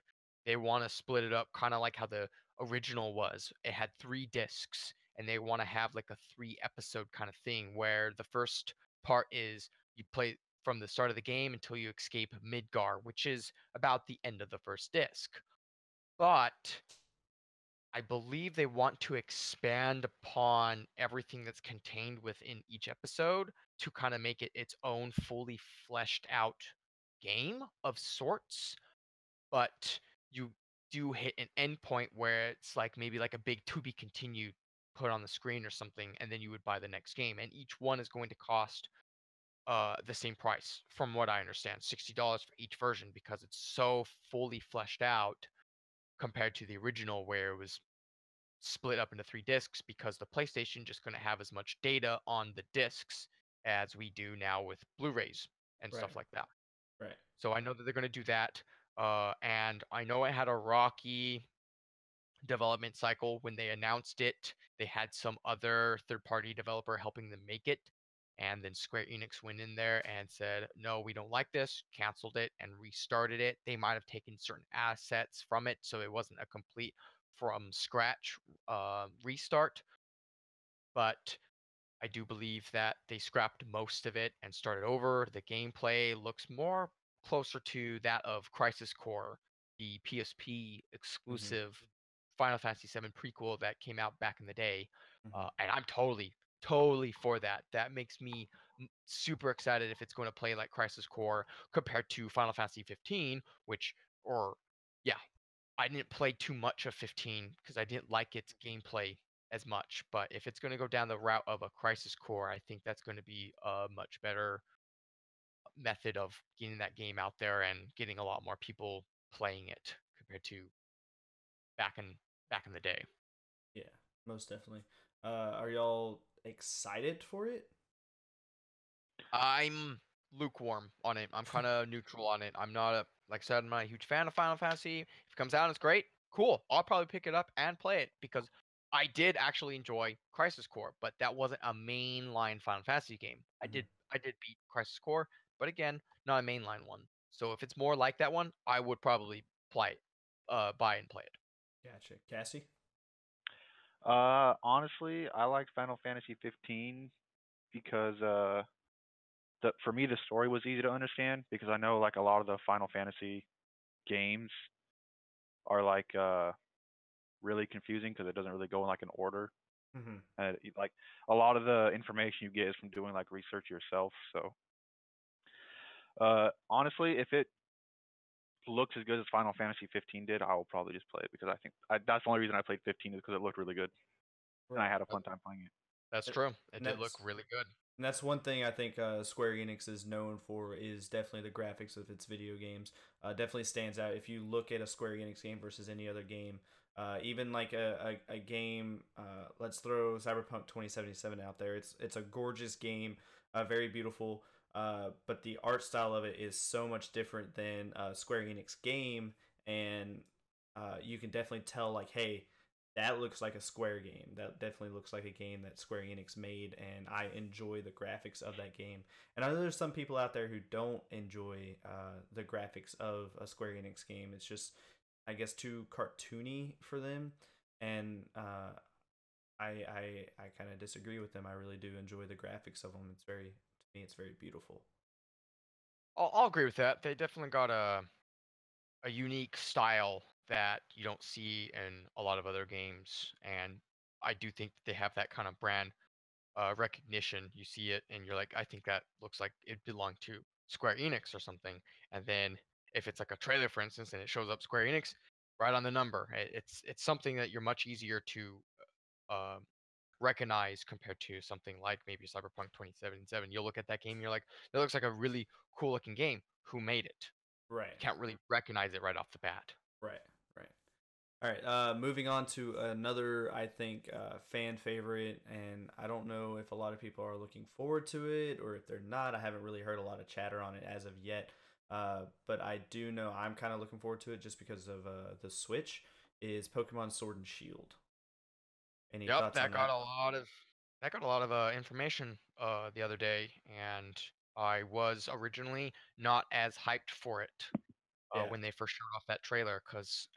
they want to split it up kind of like how the original was. It had three discs, and they want to have like a three episode kind of thing where the first part is you play from the start of the game until you escape Midgar, which is about the end of the first disc. But I believe they want to expand upon everything that's contained within each episode to kind of make it its own fully fleshed out game of sorts. But you do hit an endpoint where it's like maybe like a big to be continued put on the screen or something, and then you would buy the next game. And each one is going to cost uh, the same price, from what I understand, sixty dollars for each version because it's so fully fleshed out compared to the original where it was split up into three discs because the PlayStation just couldn't have as much data on the discs as we do now with Blu-rays and Right. stuff like that. right. So I know that they're going to do that, uh, and I know it had a rocky development cycle when they announced it. They had some other third-party developer helping them make it, and then Square Enix went in there and said, "No, we don't like this," canceled it and restarted it. They might have taken certain assets from it, so it wasn't a complete from scratch uh, restart. But I do believe that they scrapped most of it and started over. The gameplay looks more closer to that of Crisis Core, the PSP exclusive Final Fantasy VII prequel that came out back in the day. Mhm. Uh, and I'm totally, totally for that. That makes me super excited if it's going to play like Crisis Core compared to Final Fantasy 15, which, or yeah, I didn't play too much of 15 because I didn't like its gameplay as much. But if it's going to go down the route of a Crisis Core, I think that's going to be a much better method of getting that game out there and getting a lot more people playing it compared to back in back in the day. Yeah, most definitely. Uh, are y'all excited for it? I'm lukewarm on it. I'm [laughs] kind of neutral on it. I'm not a like I said, I'm not a huge fan of Final Fantasy. If it comes out and it's great, cool. I'll probably pick it up and play it because I did actually enjoy Crisis Core, but that wasn't a mainline Final Fantasy game. I Mhm. did I did beat Crisis Core, but again, not a mainline one. So if it's more like that one, I would probably play it, uh, buy and play it. Gotcha. Cassie? Uh, honestly, I liked Final Fantasy 15 because uh, the for me the story was easy to understand because I know like a lot of the Final Fantasy games are like uh really confusing because it doesn't really go in like an order Mm-hmm. and it, like a lot of the information you get is from doing like research yourself. So, uh, honestly, if it looks as good as Final Fantasy 15 did, I will probably just play it because I think I, that's the only reason I played 15 is because it looked really good and I had a fun time playing it. That's It- true. It and did look really good. And that's one thing I think uh, Square Enix is known for is definitely the graphics of its video games. Uh, definitely stands out if you look at a Square Enix game versus any other game. Uh, even like a, a, a game, uh, let's throw Cyberpunk 2077 out there. It's it's a gorgeous game, uh, very beautiful. Uh, but the art style of it is so much different than a Square Enix game, and you can definitely tell like, hey, that looks like a Square game. That definitely looks like a game that Square Enix made, and I enjoy the graphics of that game. And I know there's some people out there who don't enjoy uh, the graphics of a Square Enix game. It's just, I guess, too cartoony for them, and uh, I I I kind of disagree with them. I really do enjoy the graphics of them. It's very to me, it's very beautiful. I'll, I'll agree with that. They definitely got a a unique style that you don't see in a lot of other games, and I do think they have that kind of brand uh, recognition. You see it, and you're like, I think that looks like it belonged to Square Enix or something. And then if it's like a trailer, for instance, and it shows up Square Enix right on the number, it's it's something that you're much easier to uh, recognize compared to something like maybe Cyberpunk 2077. You'll look at that game, you're like, that looks like a really cool looking game. Who made it? Right. You can't really recognize it right off the bat. Right, right. All right, uh, moving on to another, I think, uh, fan favorite, and I don't know if a lot of people are looking forward to it or if they're not. I haven't really heard a lot of chatter on it as of yet, uh, but I do know I'm kind of looking forward to it just because of uh, the Switch. Is Pokemon Sword and Shield? Any Yep, thoughts that on got that? a lot of that got a lot of uh, information uh, the other day, and I was originally not as hyped for it uh, Yeah. when they first showed off that trailer because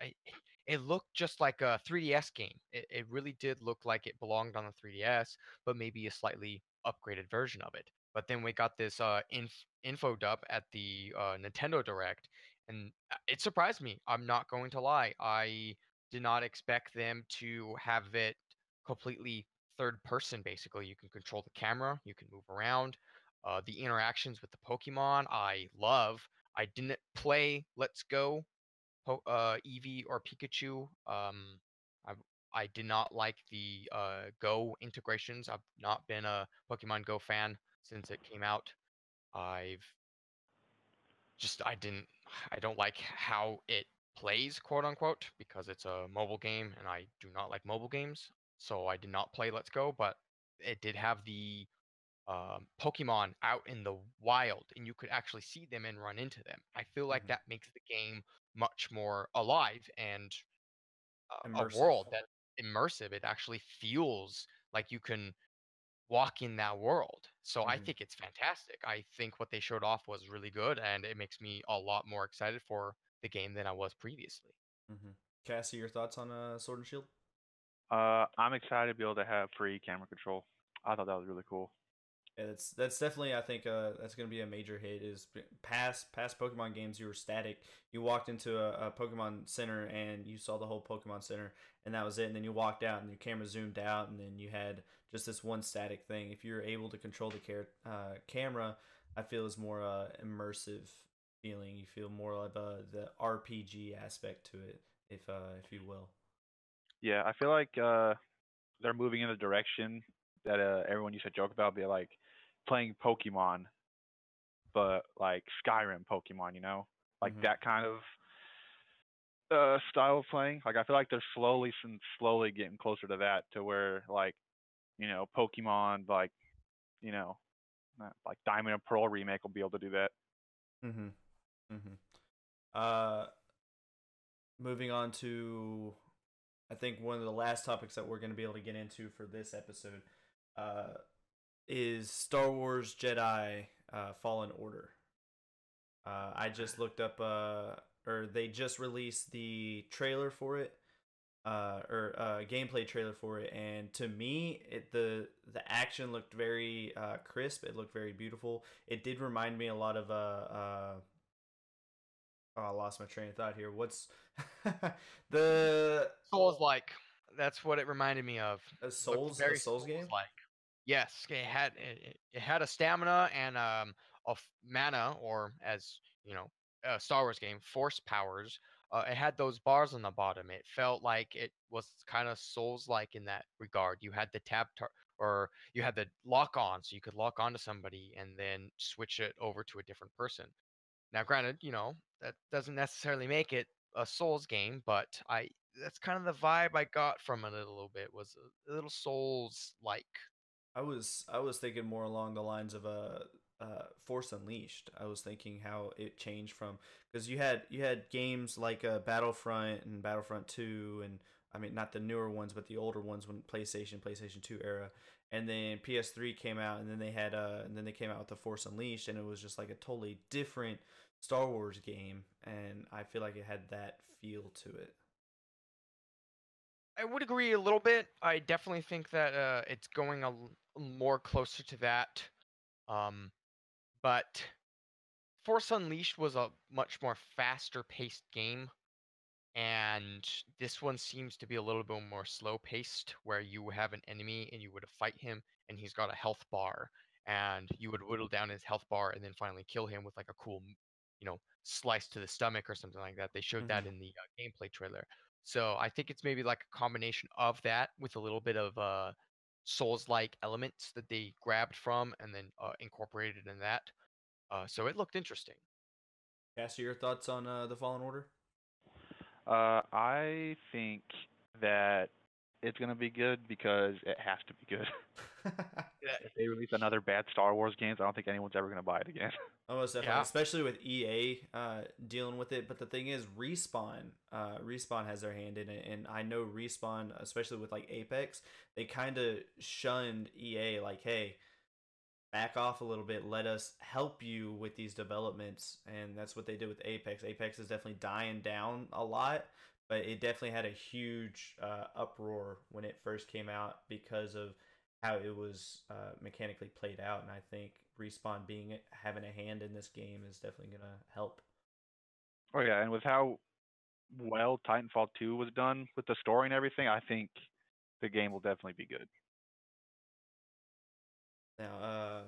it looked just like a 3DS game. It, it really did look like it belonged on the 3DS, but maybe a slightly upgraded version of it. But then we got this uh, inf- info dump at the uh, Nintendo Direct, and uh, it surprised me. I'm not going to lie. I did not expect them to have it completely third person basically you can control the camera you can move around uh, the interactions with the pokemon i love. I didn't play let's go uh, eevee or pikachu um, I, I did not like the uh, go integrations. I've not been a pokemon go fan since it came out. I've just i didn't i don't like how it plays quote unquote because it's a mobile game and i do not like mobile games so I did not play Let's Go, but it did have the um, Pokemon out in the wild, and you could actually see them and run into them. I feel like Mhm. that makes the game much more alive and uh, a world that immersive. It actually feels like you can walk in that world. So I Mhm. think it's fantastic. I think what they showed off was really good, and it makes me a lot more excited for the game than I was previously. Mm-hmm. Cassie, your thoughts on uh, Sword and Shield? Uh, I'm excited to be able to have free camera control. I thought that was really cool. Yeah, that's that's definitely I think uh, that's gonna be a major hit. Is past past Pokemon games you were static. You walked into a, a Pokemon Center and you saw the whole Pokemon Center and that was it. And then you walked out and your camera zoomed out and then you had just this one static thing. If you're able to control the car- uh, camera, I feel is more uh, immersive feeling. You feel more of uh, the RPG aspect to it, if uh, if you will. Yeah, I feel like uh, they're moving in a direction that uh, everyone used to joke about, be like playing Pokemon, but like Skyrim Pokemon, you know, like Mhm. that kind of uh, style of playing. Like I feel like they're slowly slowly getting closer to that, to where like you know Pokemon, like you know, like Diamond and Pearl remake will be able to do that. Mm-hmm. Mm-hmm. Uh, moving on to, I think one of the last topics that we're going to be able to get into for this episode, uh, is Star Wars Jedi uh, Fallen Order. Uh, I just looked up, uh, or they just released the trailer for it, uh, or uh, gameplay trailer for it, and to me, it the the action looked very uh, crisp. It looked very beautiful. It did remind me a lot of uh, uh oh, I lost my train of thought here. What's [laughs] the Souls like. That's what it reminded me of. a Souls a Souls game? Like yes, it had it, it- had a stamina and um mana, or as you know, a Star Wars game, force powers. Uh, it had those bars on the bottom. It felt like it was kind of Souls like in that regard. You had the tab tar- or you had the lock on, so you could lock onto somebody and then switch it over to a different person. Now, granted, you know that doesn't necessarily make it a Souls game, but I that's kind of the vibe I got from it a little bit was a little Souls like. I was I was thinking more along the lines of a uh, uh, Force Unleashed. I was thinking how it changed from because you had you had games like uh, Battlefront and Battlefront Two, and I mean not the newer ones, but the older ones when PlayStation PlayStation Two era, and then PS3 came out, and then they had uh, and then they came out with the Force Unleashed, and it was just like a totally different Star Wars game, and I feel like it had that feel to it. I would agree a little bit. I definitely think that uh, it's going a l- more closer to that. Um, but Force Unleashed was a much more faster paced game. And this one seems to be a little bit more slow paced, where you have an enemy and you would fight him, and he's got a health bar, and you would whittle down his health bar and then finally kill him with like a cool, you know, slice to the stomach or something like that. They showed that in the uh, gameplay trailer. So I think it's maybe like a combination of that with a little bit of uh, Souls-like elements that they grabbed from and then uh, incorporated in that. Uh, so it looked interesting. Cassie, your thoughts on uh, the Fallen Order? Uh, I think that it's gonna be good because it has to be good. [laughs] if they release another bad Star Wars games, I don't think anyone's ever gonna buy it again. [laughs] Almost definitely, Yeah. especially with EA uh, dealing with it. But the thing is, Respawn, uh, Respawn has their hand in it, and I know Respawn, especially with like Apex, they kind of shunned EA, like, hey, back off a little bit, let us help you with these developments, and that's what they did with Apex. Apex is definitely dying down a lot, but it definitely had a huge uh, uproar when it first came out because of how it was uh, mechanically played out, and I think respawn being having a hand in this game is definitely gonna help. Oh yeah, and with how well Titanfall 2 was done with the story and everything, I think the game will definitely be good. Now, uh,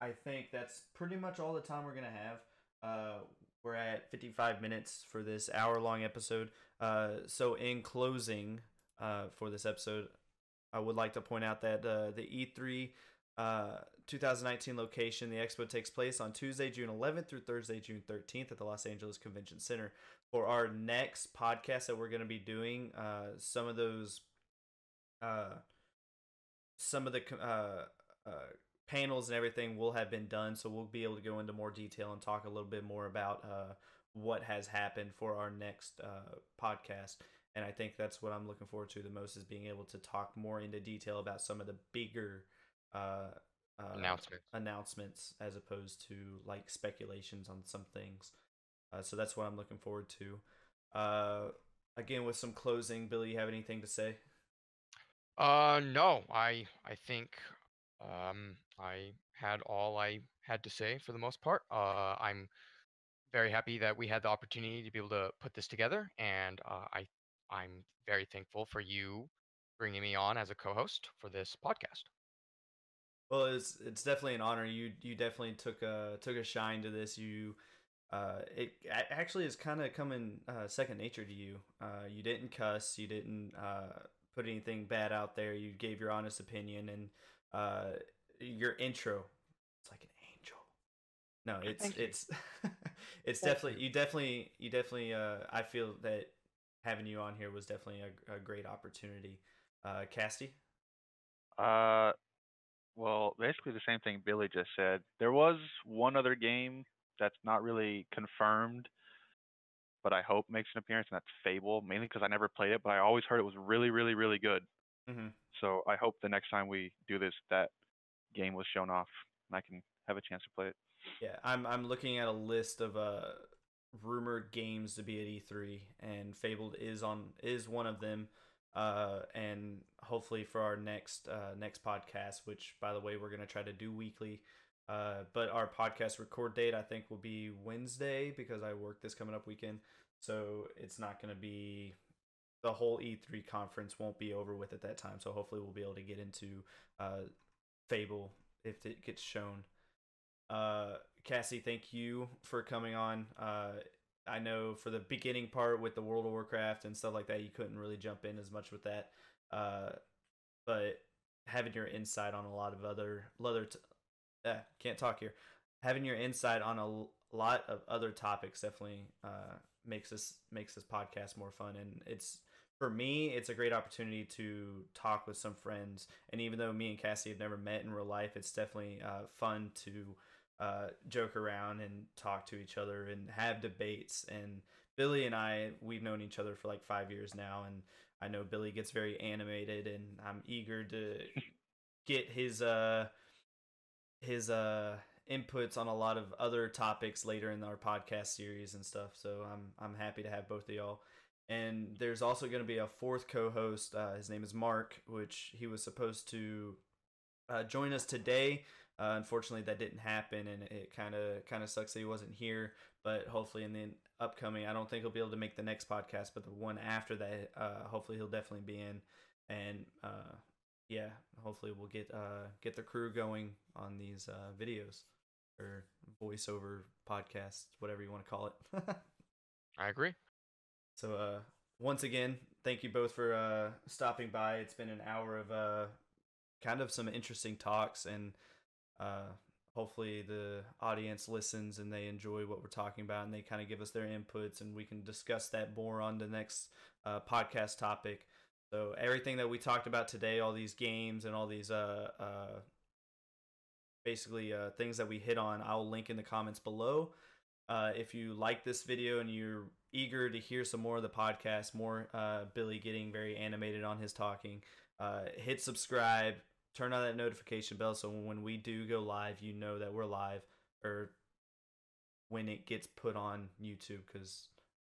I think that's pretty much all the time we're gonna have. Uh, we're at 55 minutes for this hour-long episode. Uh, so in closing, uh, for this episode, I would like to point out that uh, the E3 uh, 2019 location, the expo takes place on Tuesday, June 11th through Thursday, June 13th at the Los Angeles Convention Center. For our next podcast that we're going to be doing, uh, some of those, uh, some of the uh, uh, panels and everything will have been done, so we'll be able to go into more detail and talk a little bit more about uh, what has happened for our next uh, podcast. And I think that's what I'm looking forward to the most is being able to talk more into detail about some of the bigger uh, uh, Announcement. announcements as opposed to like speculations on some things. Uh, so that's what I'm looking forward to. Uh, again, with some closing, Billy, you have anything to say? Uh, no, I I think um I had all I had to say for the most part. Uh, I'm very happy that we had the opportunity to be able to put this together, and uh, I I'm very thankful for you bringing me on as a co-host for this podcast. Well, it's it's definitely an honor. You you definitely took a took a shine to this. You uh it actually is kind of coming uh second nature to you. Uh you didn't cuss, you didn't uh put anything bad out there. You gave your honest opinion and uh your intro it's like an angel. No, [laughs] it's Thank it's [laughs] it's Thank definitely you definitely you definitely uh I feel that having you on here was definitely a, a great opportunity. Uh Casty? Uh, well, basically the same thing Billy just said. There was one other game that's not really confirmed, but I hope makes an appearance, and that's Fable. Mainly because I never played it, but I always heard it was really, really, really good. Mhm. So I hope the next time we do this, that game was shown off, and I can have a chance to play it. Yeah, I'm I'm looking at a list of uh rumored games to be at E3 and Fabled is on is one of them. Uh and hopefully for our next uh next podcast, which by the way we're to try to do weekly. Uh but our podcast record date I think will be Wednesday because I work this coming up weekend. So it's not to be the whole E3 conference won't be over with at that time. So hopefully we'll be able to get into uh Fable if it gets shown. Cassie, thank you for coming on. Uh, I know for the beginning part with the World of Warcraft and stuff like that, you couldn't really jump in as much with that. Uh, but having your insight on a lot of other, other, t- eh, can't talk here. Having your insight on a lot of other topics definitely uh, makes this makes this podcast more fun, and it's for me, it's a great opportunity to talk with some friends. And even though me and Cassie have never met in real life, it's definitely uh, fun to uh, joke around and talk to each other and have debates. And Billy and I, we've known each other for like five years now, and I know Billy gets very animated, and I'm eager to get his uh his uh inputs on a lot of other topics later in our podcast series and stuff. So I'm I'm happy to have both of y'all. And there's also going to be a fourth co-host. Uh, his name is Mark, which he was supposed to uh, join us today. Uh, unfortunately, that didn't happen, and it kind of kind of sucks that he wasn't here. But hopefully, in the upcoming, I don't think he'll be able to make the next podcast, but the one after that, uh, hopefully he'll definitely be in. And uh, yeah, hopefully we'll get uh, get the crew going on these uh, videos or voiceover podcasts, whatever you want to call it. [laughs] I agree. So uh once again, thank you both for uh stopping by. It's been an hour of uh kind of some interesting talks and uh hopefully the audience listens and they enjoy what we're talking about and they kind of give us their inputs and we can discuss that more on the next uh, podcast topic. So everything that we talked about today, all these games and all these uh, uh, basically uh, things that we hit on, I'll link in the comments below. Uh, if you like this video and you're eager to hear some more of the podcast, more Billy getting very animated on his talking, hit subscribe, turn on that notification bell so when we do go live, you know that we're live or when it gets put on YouTube because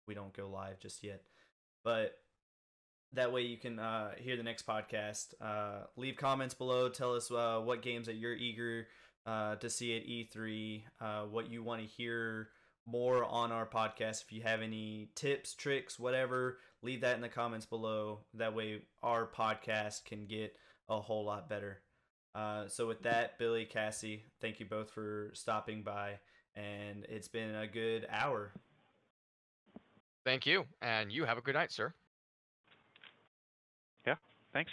we don't go live just yet. But that way you can uh, hear the next podcast. Uh, leave comments below. Tell us uh, what games that you're eager uh, to see at E3, uh, what you want to hear more on our podcast. If you have any tips, tricks, whatever, leave that in the comments below. That way our podcast can get a whole lot better. Uh, so with that, Billy, Cassie, thank you both for stopping by, and it's been a good hour. Thank you, and you have a good night, sir. Yeah, thanks.